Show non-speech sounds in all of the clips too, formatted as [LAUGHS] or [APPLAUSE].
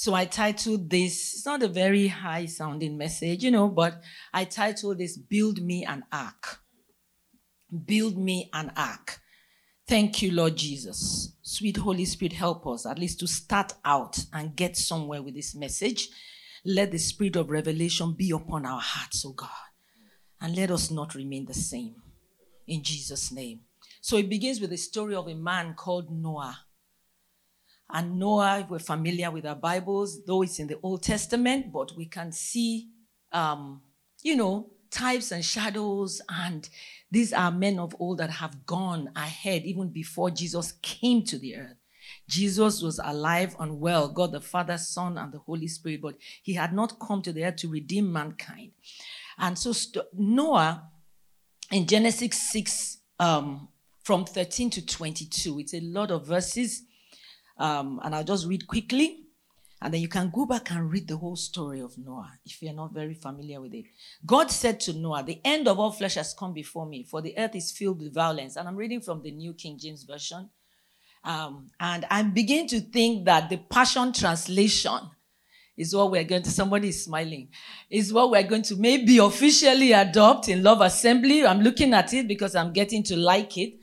So I titled this, it's not a very high sounding message, you know, but I titled this Build Me an Ark. Build me an ark. Thank you, Lord Jesus. Sweet Holy Spirit, help us at least to start out and get somewhere with this message. Let the spirit of revelation be upon our hearts, oh God. And let us not remain the same. In Jesus' name. So it begins with the story of a man called Noah. And Noah, we're familiar with our Bibles, though it's in the Old Testament, but we can see, um, you know, types and shadows. And these are men of old that have gone ahead even before Jesus came to the earth. Jesus was alive and well, God the Father, Son, and the Holy Spirit, but he had not come to the earth to redeem mankind. And so st- Noah, in Genesis 6, um, from 13 to 22, it's a lot of verses. Um, and I'll just read quickly. And then you can go back and read the whole story of Noah if you're not very familiar with it. God said to Noah, The end of all flesh has come before me, for the earth is filled with violence. And I'm reading from the New King James Version. Um, and I'm beginning to think that the Passion Translation is what we're going to, somebody is smiling, is what we're going to maybe officially adopt in Love Assembly. I'm looking at it because I'm getting to like it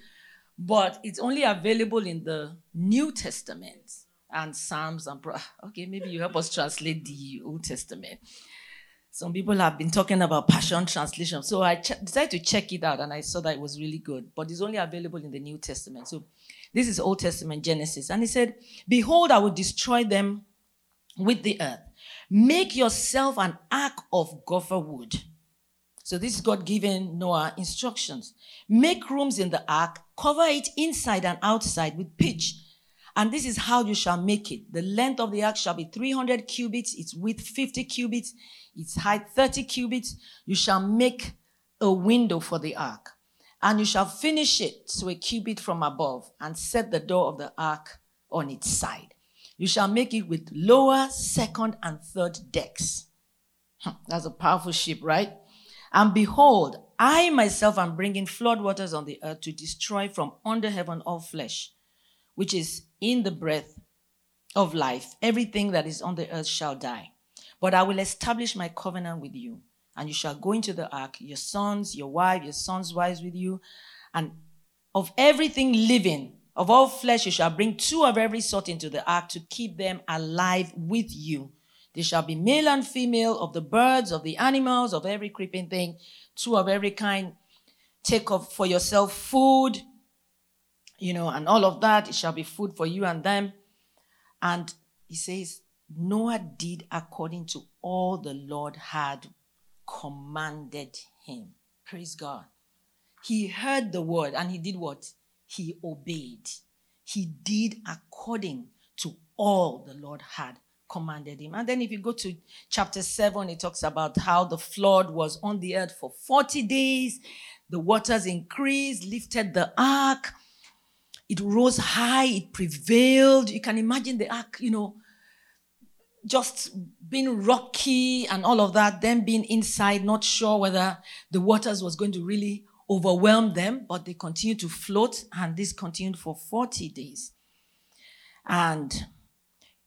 but it's only available in the New Testament and Psalms and Pro- [LAUGHS] okay, maybe you help us translate the Old Testament. Some people have been talking about Passion Translation, so I ch- decided to check it out, and I saw that it was really good. But it's only available in the New Testament. So this is Old Testament Genesis, and he said, "Behold, I will destroy them with the earth. Make yourself an ark of gopher wood." So this is God giving Noah instructions. Make rooms in the ark Cover it inside and outside with pitch. And this is how you shall make it. The length of the ark shall be 300 cubits, its width 50 cubits, its height 30 cubits. You shall make a window for the ark. And you shall finish it to a cubit from above and set the door of the ark on its side. You shall make it with lower, second, and third decks. Hmm, that's a powerful ship, right? And behold, I myself am bringing flood waters on the earth to destroy from under heaven all flesh, which is in the breath of life. Everything that is on the earth shall die. But I will establish my covenant with you, and you shall go into the ark, your sons, your wife, your sons' wives with you, and of everything living, of all flesh, you shall bring two of every sort into the ark to keep them alive with you. They shall be male and female, of the birds, of the animals, of every creeping thing two of every kind. Take up for yourself food, you know, and all of that. It shall be food for you and them. And he says, Noah did according to all the Lord had commanded him. Praise God. He heard the word and he did what? He obeyed. He did according to all the Lord had commanded him. And then if you go to chapter 7, it talks about how the flood was on the earth for 40 days. The waters increased, lifted the ark. It rose high, it prevailed. You can imagine the ark, you know, just being rocky and all of that, them being inside, not sure whether the waters was going to really overwhelm them, but they continued to float, and this continued for 40 days. And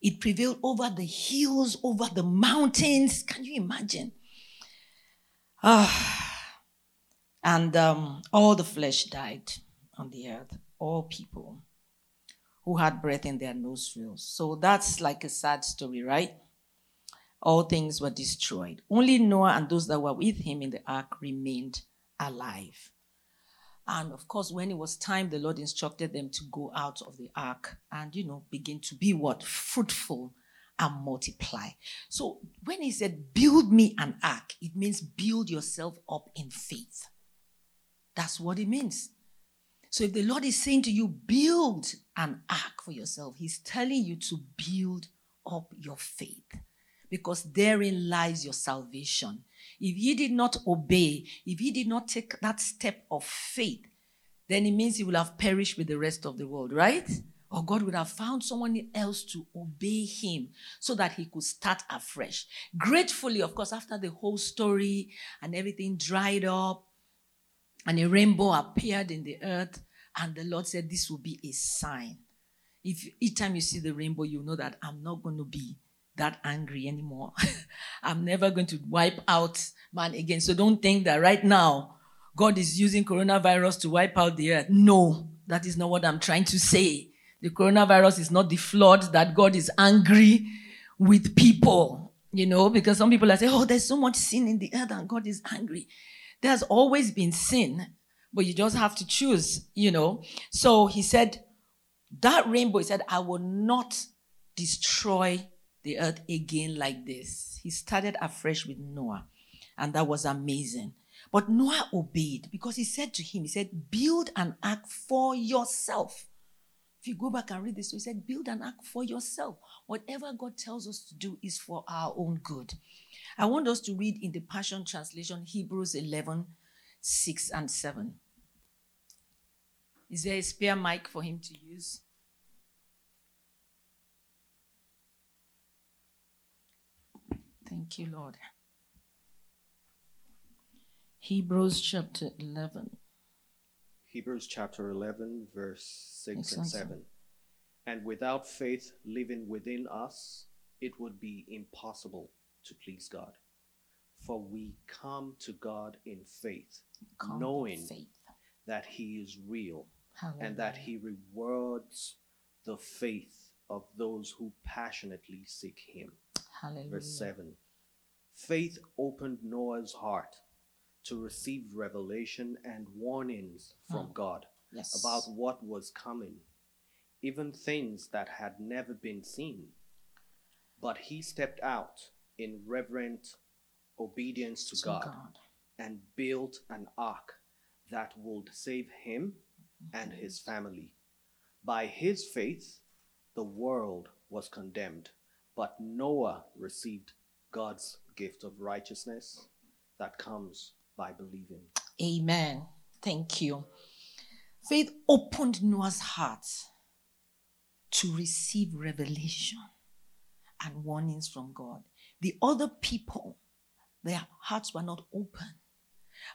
it prevailed over the hills, over the mountains. Can you imagine? Ah. And um, all the flesh died on the earth, all people who had breath in their nostrils. So that's like a sad story, right? All things were destroyed. Only Noah and those that were with him in the ark remained alive. And of course, when it was time, the Lord instructed them to go out of the ark and, you know, begin to be what? Fruitful and multiply. So when he said, build me an ark, it means build yourself up in faith. That's what it means. So if the Lord is saying to you, build an ark for yourself, he's telling you to build up your faith because therein lies your salvation. If he did not obey, if he did not take that step of faith, then it means he will have perished with the rest of the world, right? Or God would have found someone else to obey him so that he could start afresh. Gratefully, of course, after the whole story and everything dried up and a rainbow appeared in the earth, and the Lord said, This will be a sign. If each time you see the rainbow, you know that I'm not going to be that angry anymore. [LAUGHS] I'm never going to wipe out man again. So don't think that right now God is using coronavirus to wipe out the earth. No, that is not what I'm trying to say. The coronavirus is not the flood that God is angry with people, you know, because some people are saying, oh, there's so much sin in the earth and God is angry. There's always been sin, but you just have to choose, you know. So he said, that rainbow, he said, I will not destroy the earth again like this. He started afresh with Noah, and that was amazing. But Noah obeyed because he said to him, He said, Build an ark for yourself. If you go back and read this, he said, Build an ark for yourself. Whatever God tells us to do is for our own good. I want us to read in the Passion Translation Hebrews 11 6 and 7. Is there a spare mic for him to use? Thank you, Lord. Hebrews chapter 11. Hebrews chapter 11, verse 6 and 7. And without faith living within us, it would be impossible to please God. For we come to God in faith, come knowing faith. that He is real Hallelujah. and that He rewards the faith of those who passionately seek Him. Hallelujah. Verse 7 Faith opened Noah's heart to receive revelation and warnings from hmm. God yes. about what was coming, even things that had never been seen. But he stepped out in reverent obedience to, to God, God, and built an ark that would save him and his family. By his faith, the world was condemned, but Noah received God's gift of righteousness that comes by believing. Amen. Thank you. Faith opened Noah's heart to receive revelation and warnings from God. The other people, their hearts were not open.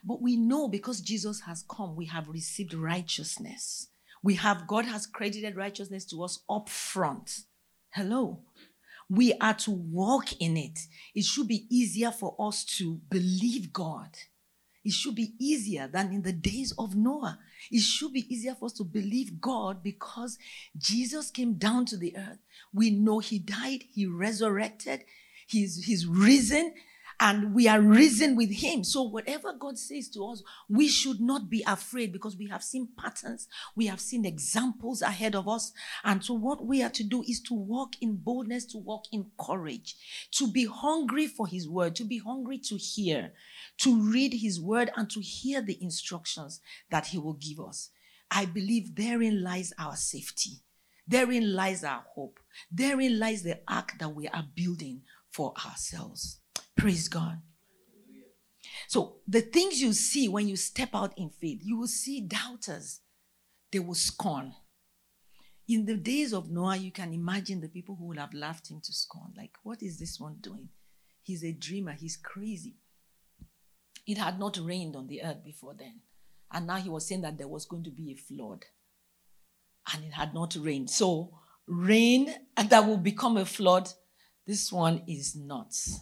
But we know because Jesus has come, we have received righteousness. We have, God has credited righteousness to us up front. Hello. We are to walk in it. It should be easier for us to believe God it should be easier than in the days of Noah. It should be easier for us to believe God because Jesus came down to the earth. We know He died, He resurrected, He's, he's risen, and we are risen with him. So whatever God says to us, we should not be afraid because we have seen patterns, we have seen examples ahead of us. And so what we are to do is to walk in boldness, to walk in courage, to be hungry for his word, to be hungry to hear, to read his word and to hear the instructions that he will give us. I believe therein lies our safety. Therein lies our hope. Therein lies the ark that we are building for ourselves. Praise God. So, the things you see when you step out in faith, you will see doubters. They will scorn. In the days of Noah, you can imagine the people who would have laughed him to scorn. Like, what is this one doing? He's a dreamer, he's crazy. It had not rained on the earth before then. And now he was saying that there was going to be a flood. And it had not rained. So, rain and that will become a flood. This one is nuts.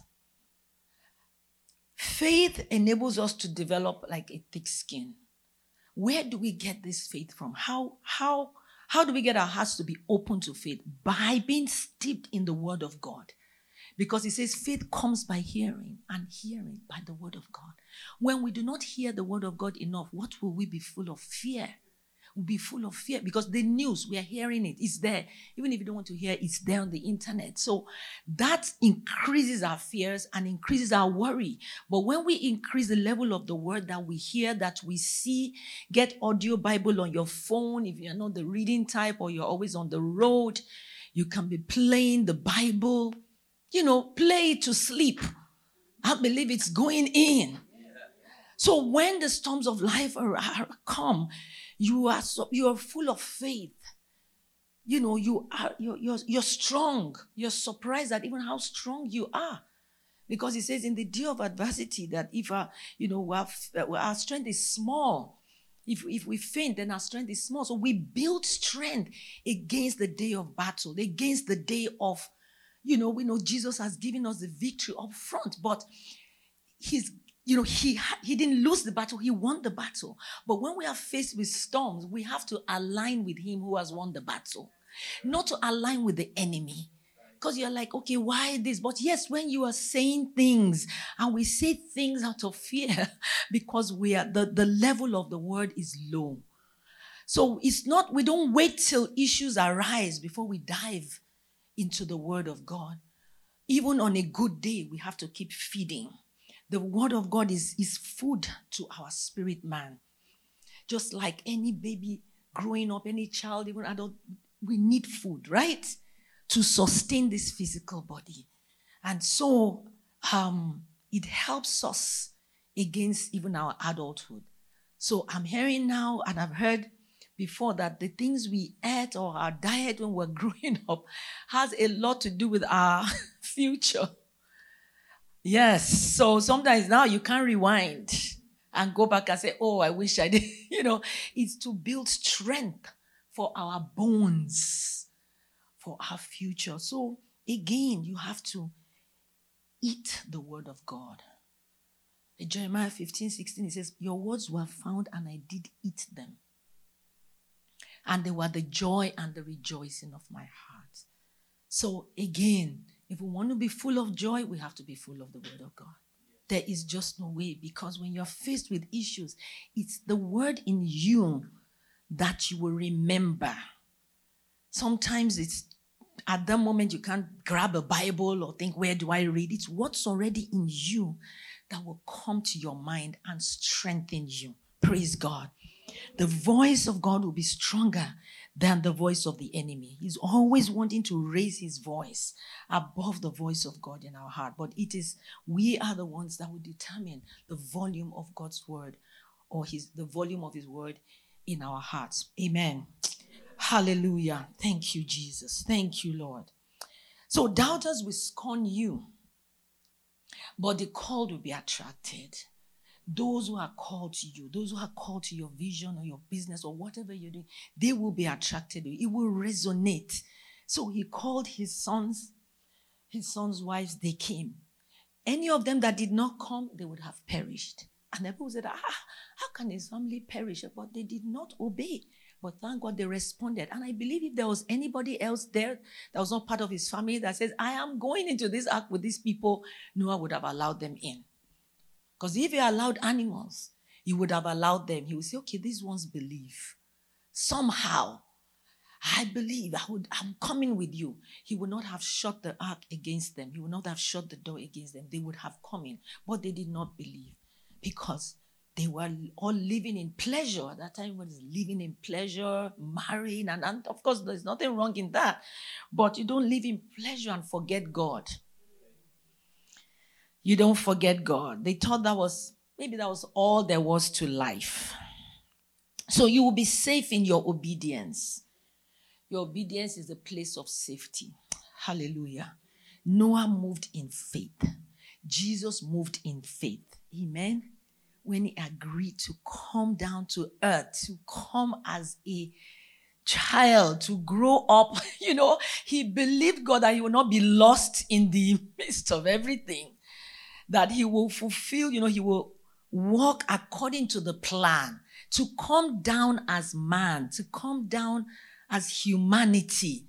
Faith enables us to develop like a thick skin. Where do we get this faith from? How, how, how do we get our hearts to be open to faith? By being steeped in the word of God. Because it says faith comes by hearing and hearing by the word of God. When we do not hear the word of God enough, what will we be full of fear? Will be full of fear because the news, we are hearing it, it's there. Even if you don't want to hear, it's there on the internet. So that increases our fears and increases our worry. But when we increase the level of the word that we hear, that we see, get audio Bible on your phone, if you're not the reading type or you're always on the road, you can be playing the Bible, you know, play it to sleep. I believe it's going in. So when the storms of life are, are come, you are so, you are full of faith. You know, you are you're, you're, you're strong. You're surprised at even how strong you are. Because it says in the day of adversity that if our, you know, our, our strength is small, if, if we faint, then our strength is small. So we build strength against the day of battle, against the day of you know, we know Jesus has given us the victory up front, but he's you know he he didn't lose the battle he won the battle. But when we are faced with storms we have to align with him who has won the battle. Not to align with the enemy. Because you're like okay why this? But yes when you are saying things and we say things out of fear [LAUGHS] because we are the, the level of the word is low. So it's not we don't wait till issues arise before we dive into the word of god. Even on a good day we have to keep feeding the word of God is, is food to our spirit man. Just like any baby growing up, any child, even adult, we need food, right? To sustain this physical body. And so um, it helps us against even our adulthood. So I'm hearing now, and I've heard before that the things we ate or our diet when we're [LAUGHS] growing up has a lot to do with our [LAUGHS] future. Yes. So sometimes now you can't rewind and go back and say, oh, I wish I did. [LAUGHS] you know, it's to build strength for our bones, for our future. So again, you have to eat the word of God. In Jeremiah 15, 16, it says, Your words were found and I did eat them. And they were the joy and the rejoicing of my heart. So again, if we want to be full of joy, we have to be full of the Word of God. There is just no way because when you're faced with issues, it's the Word in you that you will remember. Sometimes it's at that moment you can't grab a Bible or think, where do I read? It's what's already in you that will come to your mind and strengthen you. Praise God. The voice of God will be stronger than the voice of the enemy. He's always wanting to raise his voice above the voice of God in our heart. But it is we are the ones that will determine the volume of God's word or his the volume of his word in our hearts. Amen. Hallelujah. Thank you, Jesus. Thank you, Lord. So doubters will scorn you, but the called will be attracted those who are called to you, those who are called to your vision or your business or whatever you're doing, they will be attracted. It will resonate. So he called his sons, his sons' wives, they came. Any of them that did not come, they would have perished. And people said, ah, how can his family perish? But they did not obey. But thank God they responded. And I believe if there was anybody else there that was not part of his family that says, I am going into this ark with these people, Noah would have allowed them in. Because if he allowed animals, he would have allowed them. He would say, okay, these ones believe. Somehow, I believe I would, I'm coming with you. He would not have shut the ark against them. He would not have shut the door against them. They would have come in. But they did not believe because they were all living in pleasure. At that time, was living in pleasure, marrying, and, and of course, there's nothing wrong in that. But you don't live in pleasure and forget God you don't forget God. They thought that was maybe that was all there was to life. So you will be safe in your obedience. Your obedience is a place of safety. Hallelujah. Noah moved in faith. Jesus moved in faith. Amen. When he agreed to come down to earth, to come as a child, to grow up, [LAUGHS] you know, he believed God that he would not be lost in the [LAUGHS] midst of everything that he will fulfill, you know, he will walk according to the plan, to come down as man, to come down as humanity,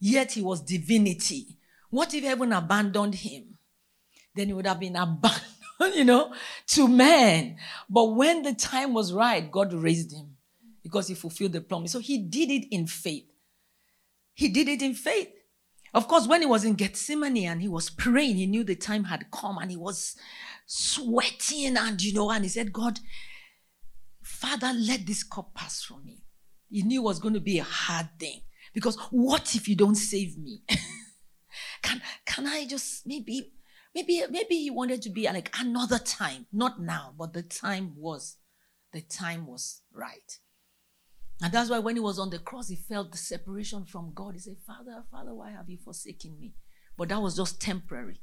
yet he was divinity. What if heaven abandoned him? Then he would have been [LAUGHS] abandoned, you know, to man. But when the time was right, God raised him because he fulfilled the promise. So he did it in faith. He did it in faith. Of course, when he was in Gethsemane and he was praying, he knew the time had come and he was sweating and, you know, and he said, God, Father, let this cup pass from me. He knew it was going to be a hard thing because what if you don't save me? [LAUGHS] can, can I just maybe, maybe, maybe he wanted to be like another time, not now, but the time was, the time was right. And that's why when he was on the cross, he felt the separation from God. He said, Father, Father, why have you forsaken me? But that was just temporary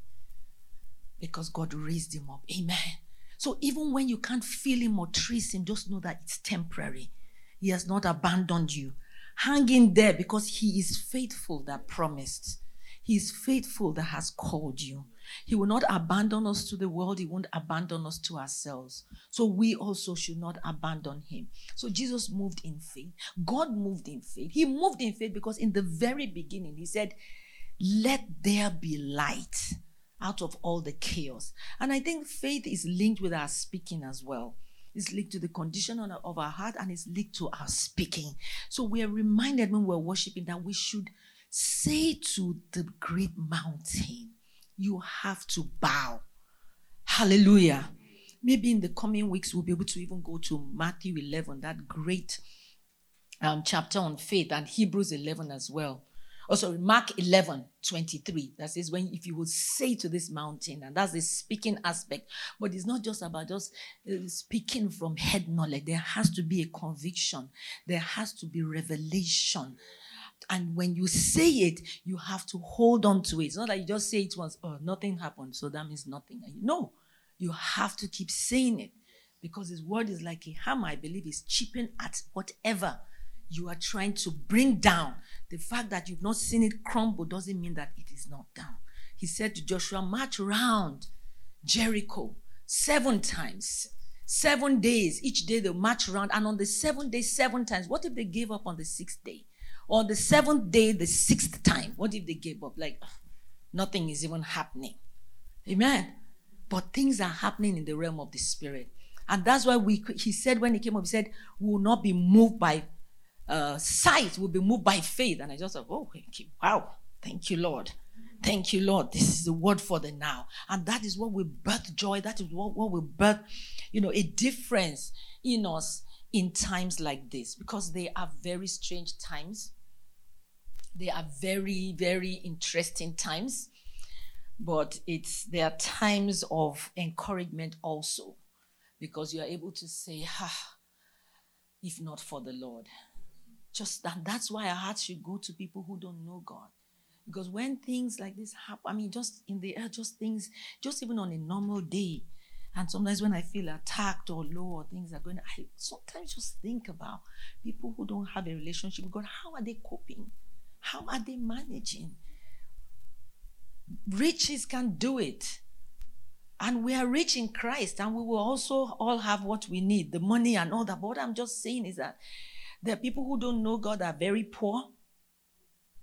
because God raised him up. Amen. So even when you can't feel him or trace him, just know that it's temporary. He has not abandoned you. Hang in there because he is faithful that promised. He is faithful that has called you. He will not abandon us to the world. He won't abandon us to ourselves. So we also should not abandon him. So Jesus moved in faith. God moved in faith. He moved in faith because in the very beginning, he said, Let there be light out of all the chaos. And I think faith is linked with our speaking as well. It's linked to the condition of our heart and it's linked to our speaking. So we are reminded when we're worshiping that we should say to the great mountain, You have to bow. Hallelujah. Maybe in the coming weeks, we'll be able to even go to Matthew 11, that great um, chapter on faith, and Hebrews 11 as well. Also, Mark 11, 23, that says, when if you will say to this mountain, and that's the speaking aspect, but it's not just about just uh, speaking from head knowledge. There has to be a conviction, there has to be revelation. And when you say it, you have to hold on to it. It's not like you just say it once, oh, nothing happened, so that means nothing. No, you have to keep saying it because his word is like a hammer, I believe, is chipping at whatever you are trying to bring down. The fact that you've not seen it crumble doesn't mean that it is not down. He said to Joshua, March around Jericho seven times, seven days. Each day they march around, and on the seventh day, seven times. What if they gave up on the sixth day? On the seventh day, the sixth time? What if they gave up? Like, nothing is even happening. Amen. But things are happening in the realm of the spirit. And that's why we he said when he came up, he said, We will not be moved by uh, sight will be moved by faith. And I just thought, oh, wow, thank you, Lord. Thank you, Lord. This is the word for the now. And that is what will birth joy. That is what, what will birth, you know, a difference in us in times like this because they are very strange times. They are very, very interesting times. But it's there are times of encouragement also because you are able to say, ah, if not for the Lord, just that that's why our hearts should go to people who don't know God. Because when things like this happen, I mean, just in the air, just things, just even on a normal day, and sometimes when I feel attacked or low or things are going, I sometimes just think about people who don't have a relationship with God. How are they coping? How are they managing? Riches can do it. And we are rich in Christ, and we will also all have what we need the money and all that. But what I'm just saying is that there are people who don't know God are very poor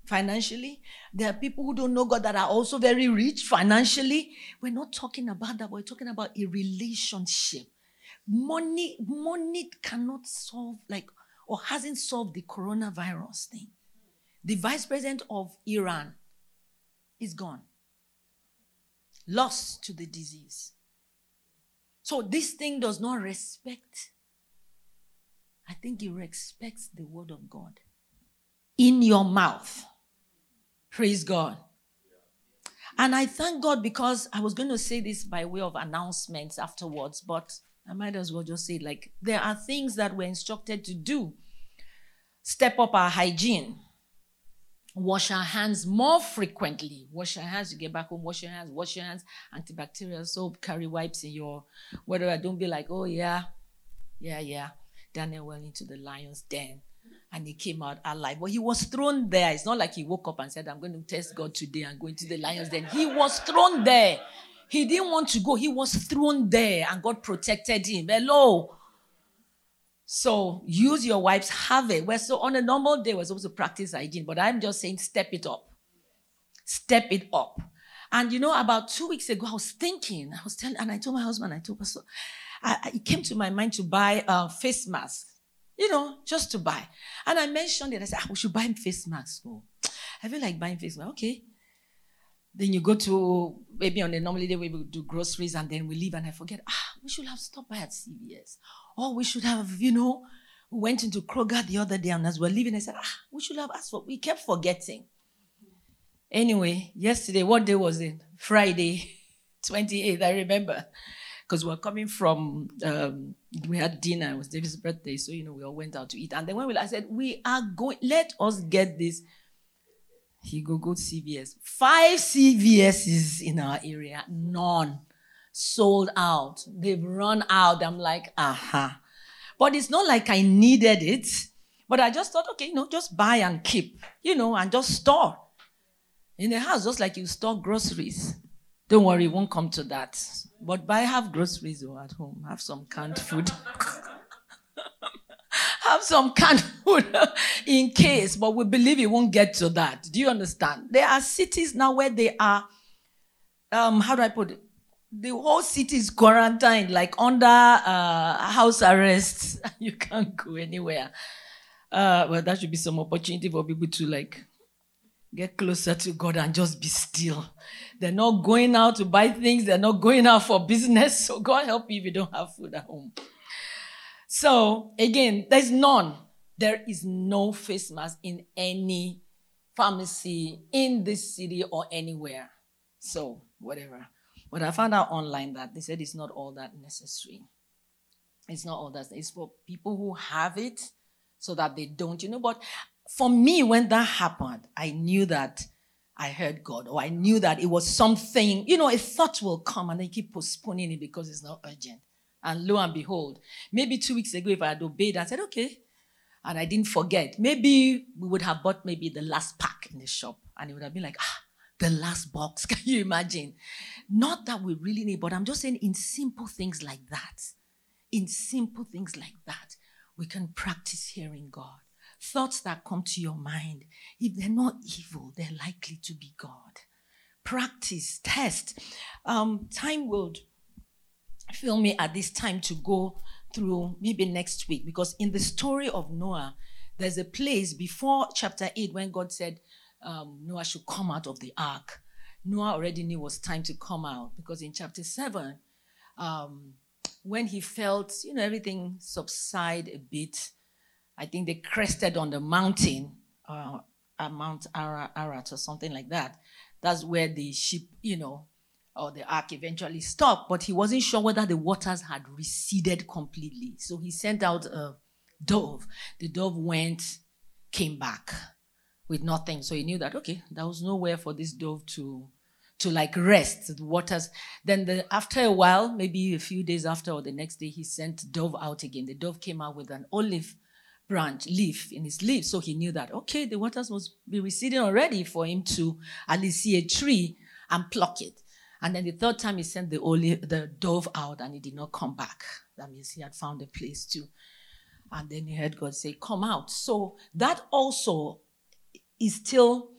financially. There are people who don't know God that are also very rich financially. We're not talking about that. We're talking about a relationship. Money, money cannot solve like or hasn't solved the coronavirus thing. The vice president of Iran is gone. Lost to the disease. So this thing does not respect I think he respects the word of God in your mouth. Praise God. And I thank God because I was going to say this by way of announcements afterwards, but I might as well just say like there are things that we're instructed to do. Step up our hygiene. Wash our hands more frequently. Wash your hands. You get back home, wash your hands, wash your hands, antibacterial soap, carry wipes in your whatever. Don't be like, oh yeah, yeah, yeah. Daniel went into the lion's den and he came out alive. But he was thrown there. It's not like he woke up and said, I'm going to test God today and go into the lion's den. He was thrown there. He didn't want to go. He was thrown there and God protected him. Hello. So use your wipes, have it. We're so on a normal day, we're supposed to practice hygiene, but I'm just saying step it up. Step it up. And you know, about two weeks ago, I was thinking, I was telling, and I told my husband, I told Pastor, I, it came to my mind to buy a face mask, you know, just to buy. And I mentioned it. I said, ah, we should buy face masks. Oh, I feel like buying face masks. Okay. Then you go to maybe on a normal day we do groceries and then we leave and I forget, ah, we should have stopped by at CVS. Or we should have, you know, we went into Kroger the other day and as we're leaving, I said, ah, we should have asked for, we kept forgetting. Anyway, yesterday, what day was it? Friday, [LAUGHS] 28th, I remember because we were coming from um, we had dinner. It was David's birthday, so you know we all went out to eat. And then when we, I said, "We are going. Let us get this." He go go to CVS. Five CVSs in our area, none sold out. They've run out. I'm like, aha. But it's not like I needed it. But I just thought, okay, you know, just buy and keep, you know, and just store. In the house, just like you store groceries. Don't worry, it won't come to that. But buy have groceries or at home. Have some canned food. [LAUGHS] have some canned food [LAUGHS] in case, but we believe it won't get to that. Do you understand? There are cities now where they are, um, how do I put it? The whole city is quarantined, like under uh, house arrest. [LAUGHS] you can't go anywhere. Uh, well, that should be some opportunity for people to like get closer to God and just be still. They're not going out to buy things, they're not going out for business. [LAUGHS] So God help you if you don't have food at home. So again, there's none. There is no face mask in any pharmacy in this city or anywhere. So whatever. But I found out online that they said it's not all that necessary. It's not all that. It's for people who have it so that they don't, you know. But for me, when that happened, I knew that I heard God, or I knew that it was something, you know, a thought will come and they keep postponing it because it's not urgent. And lo and behold, maybe two weeks ago, if I had obeyed, I said, okay. And I didn't forget. Maybe we would have bought maybe the last pack in the shop. And it would have been like, ah, the last box. [LAUGHS] Can you imagine? Not that we really need, but I'm just saying in simple things like that, in simple things like that, we can practice hearing God. Thoughts that come to your mind, if they're not evil, they're likely to be God. Practice, test. Um, time would fill me at this time to go through maybe next week because in the story of Noah, there's a place before chapter 8 when God said um, Noah should come out of the ark. Noah already knew it was time to come out because in chapter 7, um, when he felt, you know, everything subside a bit, I think they crested on the mountain, uh, Mount Ararat or something like that. That's where the ship, you know, or the ark eventually stopped, but he wasn't sure whether the waters had receded completely. So he sent out a dove. The dove went, came back with nothing. So he knew that, okay, there was nowhere for this dove to to like rest the waters then the, after a while maybe a few days after or the next day he sent dove out again the dove came out with an olive branch leaf in his leaf so he knew that okay the waters must be receding already for him to at least see a tree and pluck it and then the third time he sent the olive, the dove out and he did not come back. That means he had found a place to. And then he heard God say, Come out. So that also is still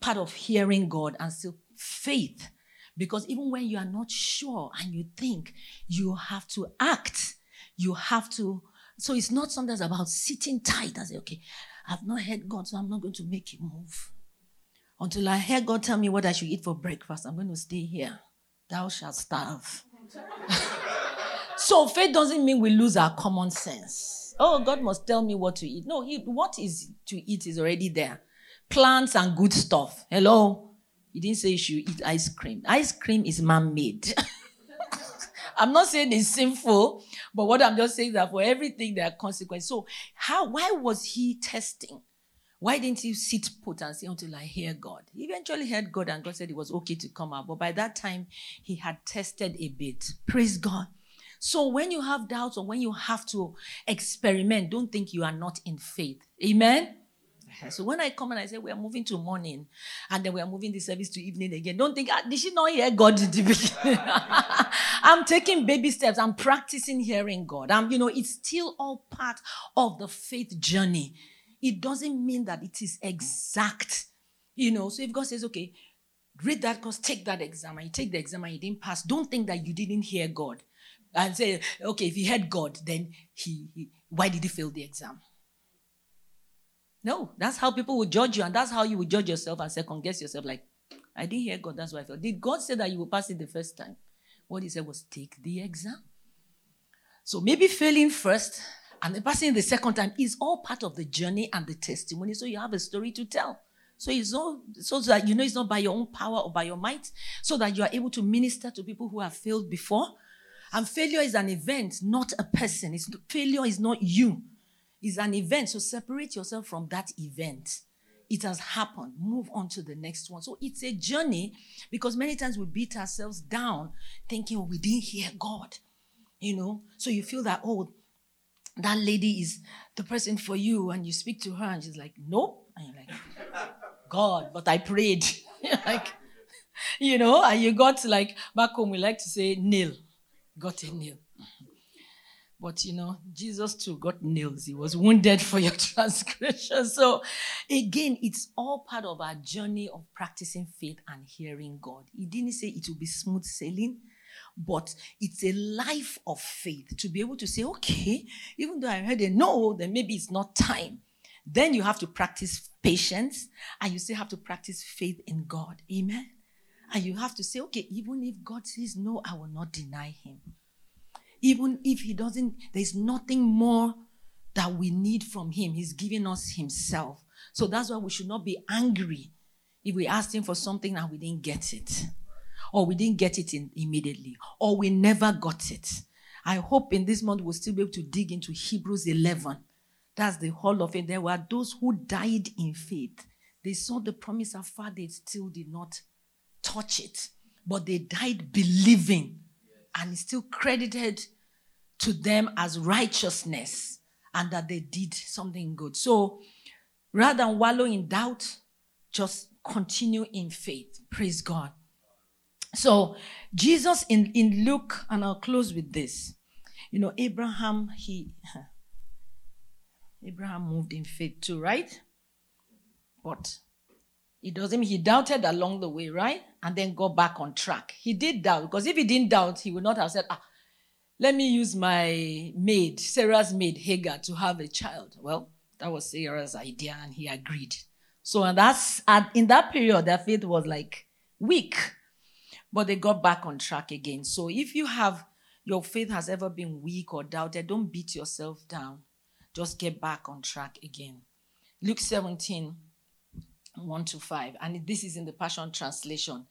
part of hearing God and still faith. Because even when you are not sure and you think you have to act, you have to. So it's not something that's about sitting tight and say, okay, I've not heard God, so I'm not going to make a move. Until I hear God tell me what I should eat for breakfast, I'm going to stay here. Thou shalt starve. [LAUGHS] so faith doesn't mean we lose our common sense. Oh, God must tell me what to eat. No, what is to eat is already there. Plants and good stuff. Hello? He didn't say you should eat ice cream. Ice cream is man made. [LAUGHS] I'm not saying it's sinful, but what I'm just saying is that for everything there are consequences. So, how why was he testing? Why didn't he sit put and say until I hear God? He eventually heard God and God said it was okay to come out. But by that time, he had tested a bit. Praise God. So when you have doubts or when you have to experiment, don't think you are not in faith. Amen. So when I come and I say we are moving to morning and then we are moving the service to evening again, don't think, ah, did she not hear God [LAUGHS] I'm taking baby steps. I'm practicing hearing God. I'm, you know, it's still all part of the faith journey it doesn't mean that it is exact. You know, so if God says, okay, read that course, take that exam, and you take the exam and you didn't pass, don't think that you didn't hear God. And say, okay, if he heard God, then he, he why did he fail the exam? No, that's how people will judge you, and that's how you will judge yourself and second guess yourself. Like, I didn't hear God, that's why I failed. Did God say that you will pass it the first time? What he said was take the exam. So maybe failing first and the passing the second time is all part of the journey and the testimony. So you have a story to tell. So it's all so that you know it's not by your own power or by your might, so that you are able to minister to people who have failed before. And failure is an event, not a person. It's failure is not you. It's an event. So separate yourself from that event. It has happened. Move on to the next one. So it's a journey because many times we beat ourselves down thinking, oh, we didn't hear God. You know, so you feel that, oh, that lady is the person for you and you speak to her and she's like nope and you're like god but i prayed [LAUGHS] like, you know, and you got like back home we like to say nil. Got a nil. But you know, Jesus too got nails. He was wounded for your [LAUGHS] transgression. So again, it's all part of our journey of practicing faith and hearing God. He didn't say it will be smooth sailing, but it's a life of faith to be able to say, okay, even though I heard a no, then maybe it's not time. Then you have to practice patience and you still have to practice faith in God. Amen. And you have to say, okay, even if God says no, I will not deny him even if he doesn't, there's nothing more that we need from him. He's giving us himself. So that's why we should not be angry if we asked him for something and we didn't get it, or we didn't get it in, immediately, or we never got it. I hope in this month we'll still be able to dig into Hebrews 11. That's the whole of it. There were those who died in faith. They saw the promise afar, they still did not touch it, but they died believing and it's still credited to them as righteousness and that they did something good. So rather than wallow in doubt, just continue in faith. Praise God. So Jesus in, in Luke, and I'll close with this. You know, Abraham, he [LAUGHS] Abraham moved in faith too, right? But it doesn't he doubted along the way, right? And then got back on track. He did doubt because if he didn't doubt, he would not have said, ah, let me use my maid, Sarah's maid, Hagar, to have a child. Well, that was Sarah's idea, and he agreed. So and that's at, in that period, their faith was like weak, but they got back on track again. So if you have your faith has ever been weak or doubted, don't beat yourself down. Just get back on track again. Luke 17 1 to 5. And this is in the Passion Translation.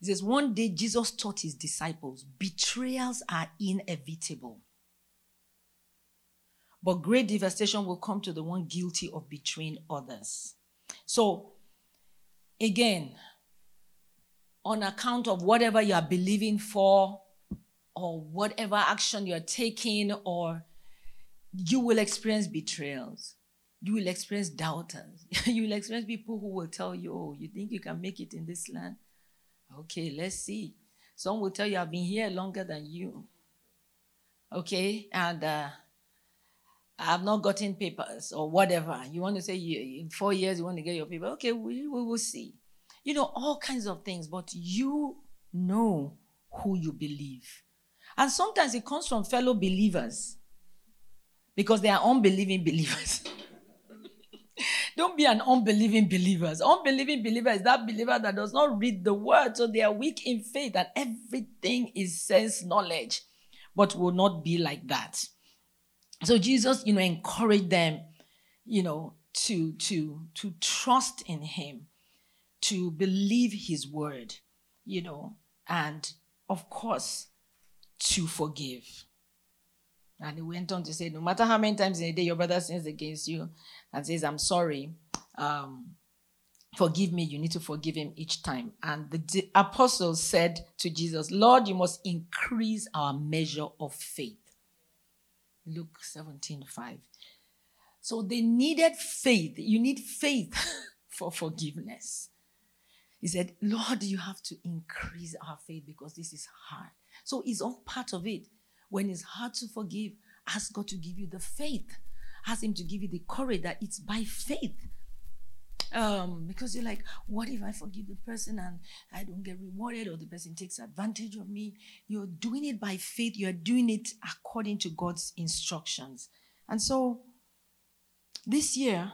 It says, One day Jesus taught his disciples, betrayals are inevitable. But great devastation will come to the one guilty of betraying others. So, again, on account of whatever you are believing for, or whatever action you're taking, or you will experience betrayals you will experience doubters. [LAUGHS] you will experience people who will tell you, oh, you think you can make it in this land? Okay, let's see. Some will tell you, I've been here longer than you. Okay, and uh, I've not gotten papers or whatever. You want to say you, in four years you want to get your paper. Okay, we, we will see. You know, all kinds of things, but you know who you believe. And sometimes it comes from fellow believers because they are unbelieving [LAUGHS] believers. Don't be an unbelieving believer. Unbelieving believer is that believer that does not read the word, so they are weak in faith, and everything is sense knowledge, but will not be like that. So Jesus, you know, encouraged them, you know, to to to trust in Him, to believe His word, you know, and of course, to forgive. And he went on to say, no matter how many times in a day your brother sins against you and says, I'm sorry, um, forgive me, you need to forgive him each time. And the apostles said to Jesus, Lord, you must increase our measure of faith. Luke 17 5. So they needed faith. You need faith [LAUGHS] for forgiveness. He said, Lord, you have to increase our faith because this is hard. So it's all part of it. When it's hard to forgive, ask God to give you the faith. Ask Him to give you the courage that it's by faith. Um, because you're like, what if I forgive the person and I don't get rewarded or the person takes advantage of me? You're doing it by faith, you're doing it according to God's instructions. And so this year,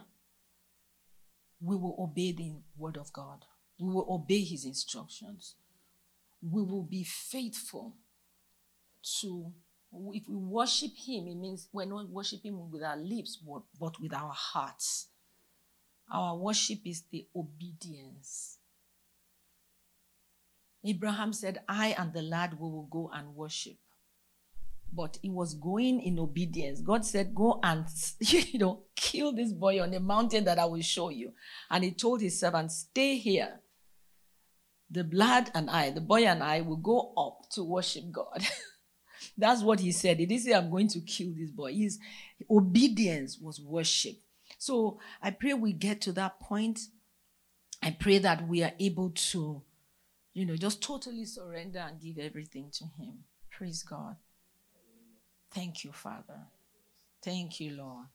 we will obey the word of God, we will obey his instructions, we will be faithful to if we worship Him, it means we're not worshiping with our lips, but, but with our hearts. Our worship is the obedience. Abraham said, I and the lad we will go and worship. But he was going in obedience. God said, Go and [LAUGHS] you know, kill this boy on the mountain that I will show you. And he told his servant, Stay here. The lad and I, the boy and I, will go up to worship God. [LAUGHS] That's what he said. He didn't say, I'm going to kill this boy. His obedience was worship. So I pray we get to that point I pray that we are able to, you know, just totally surrender and give everything to Him. Praise God. Thank you, Father. Thank you, Lord.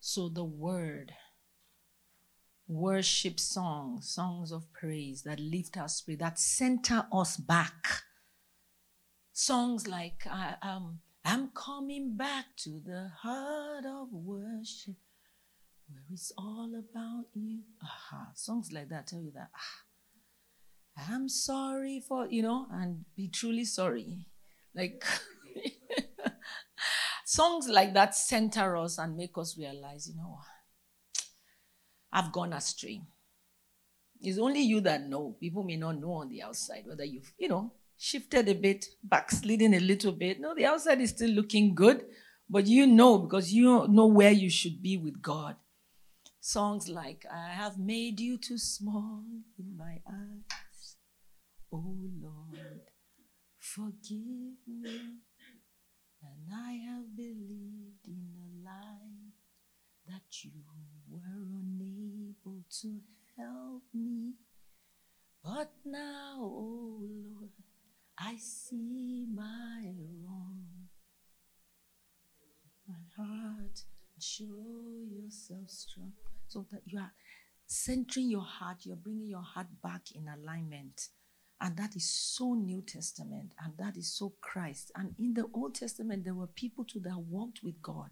So the word, worship songs, songs of praise that lift our spirit, that center us back. Songs like I, um, I'm coming back to the heart of worship where it's all about you. Aha. Songs like that tell you that ah, I'm sorry for, you know, and be truly sorry. Like [LAUGHS] songs like that center us and make us realize, you know, I've gone astray. It's only you that know. People may not know on the outside whether you've, you know, shifted a bit, backsliding a little bit. No, the outside is still looking good, but you know because you know where you should be with God. Songs like, I have made you too small in my eyes. Oh Lord, forgive me. And I have believed in a lie that you were unable to help me. But now, oh Lord, I see my wrong. My heart, show yourself strong. So that you are centering your heart, you're bringing your heart back in alignment. And that is so New Testament, and that is so Christ. And in the Old Testament, there were people too that walked with God.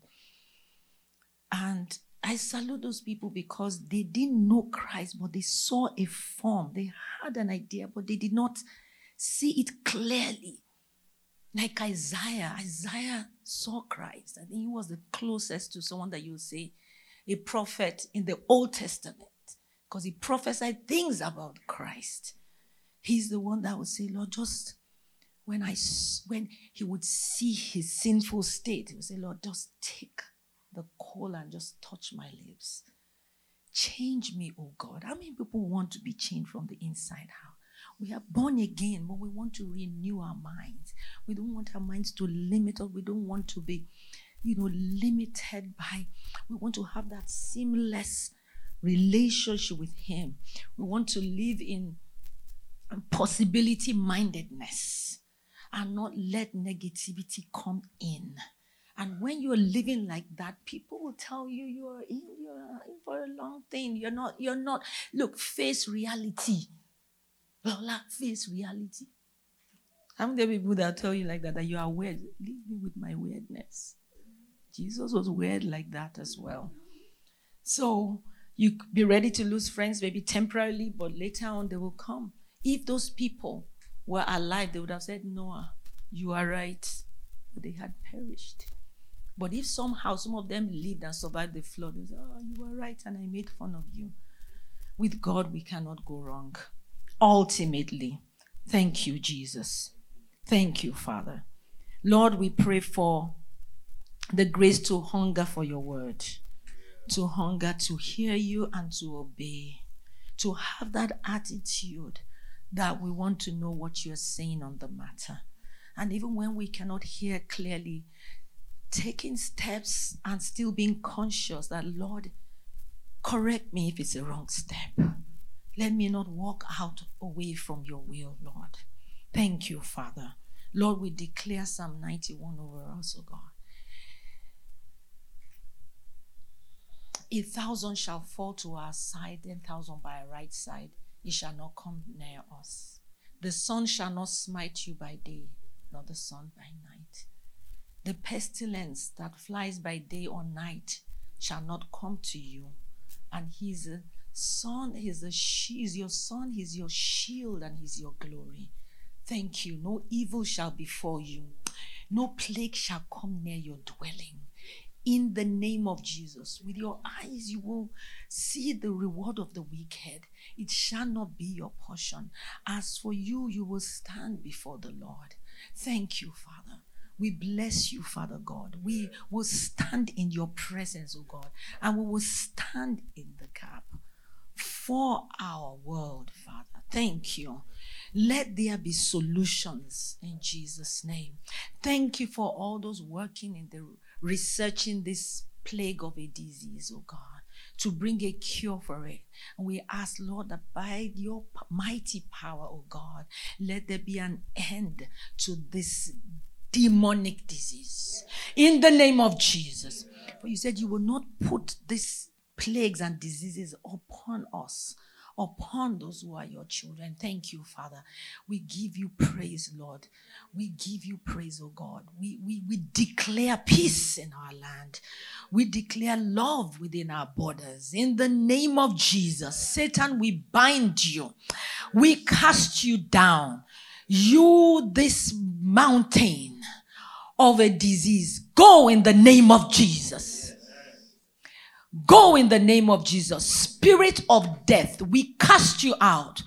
And I salute those people because they didn't know Christ, but they saw a form. They had an idea, but they did not see it clearly. Like Isaiah, Isaiah saw Christ. I think he was the closest to someone that you would say a prophet in the Old Testament because he prophesied things about Christ. He's the one that would say, Lord, just when I when he would see his sinful state, he would say, Lord, just take the coal and just touch my lips. Change me, oh God. How many people want to be changed from the inside out? We are born again, but we want to renew our minds. We don't want our minds to limit us. We don't want to be, you know, limited by. We want to have that seamless relationship with Him. We want to live in possibility mindedness and not let negativity come in. And when you're living like that, people will tell you you're in, you're in for a long thing. You're not, you're not. Look, face reality. Lola, face reality. How many people that tell you like that, that you are weird? Leave me with my weirdness. Jesus was weird like that as well. So you be ready to lose friends, maybe temporarily, but later on they will come. If those people were alive, they would have said, Noah, you are right. But they had perished. But if somehow some of them lived and survived the flood, they say, Oh, you were right, and I made fun of you. With God, we cannot go wrong ultimately. Thank you, Jesus. Thank you, Father. Lord, we pray for the grace to hunger for your word, to hunger to hear you and to obey, to have that attitude that we want to know what you're saying on the matter. And even when we cannot hear clearly, taking steps and still being conscious that, Lord, correct me if it's a wrong step. Let me not walk out away from your will, Lord. Thank you, Father. Lord, we declare Psalm 91 over us, O God. A thousand shall fall to our side, ten thousand by our right side. It shall not come near us. The sun shall not smite you by day, nor the sun by night. The pestilence that flies by day or night shall not come to you. And his Son is a is your son, he's your shield and he's your glory. Thank you. No evil shall befall you. No plague shall come near your dwelling. In the name of Jesus, with your eyes you will see the reward of the wicked. It shall not be your portion. As for you, you will stand before the Lord. Thank you, Father. We bless you, Father God. We will stand in your presence, O oh God, and we will stand in the gap for our world, Father. Thank you. Let there be solutions in Jesus' name. Thank you for all those working in the researching this plague of a disease, oh God, to bring a cure for it. And we ask, Lord, that by your mighty power, oh God, let there be an end to this demonic disease. In the name of Jesus. For you said you will not put these plagues and diseases upon us upon those who are your children. Thank you, Father. We give you praise, Lord. We give you praise, oh God. We, we, we declare peace in our land. We declare love within our borders. In the name of Jesus, Satan, we bind you. We cast you down. You, this mountain of a disease, go in the name of Jesus Go in the name of Jesus. Spirit of death, we cast you out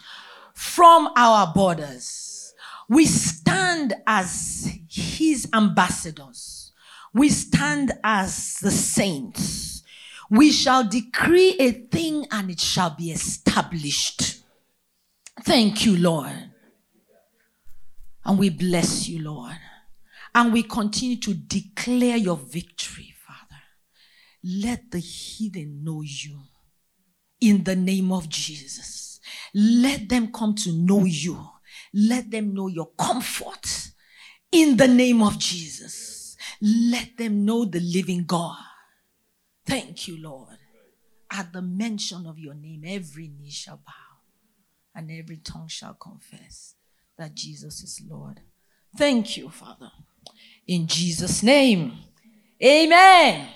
from our borders. We stand as his ambassadors. We stand as the saints. We shall decree a thing and it shall be established. Thank you, Lord. And we bless you, Lord. And we continue to declare your victory let the heathen know you in the name of Jesus. Let them come to know you. Let them know your comfort in the name of Jesus. Let them know the living God. Thank you, Lord. At the mention of your name, every knee shall bow and every tongue shall confess that Jesus is Lord. Thank you, Father. In Jesus' name, amen.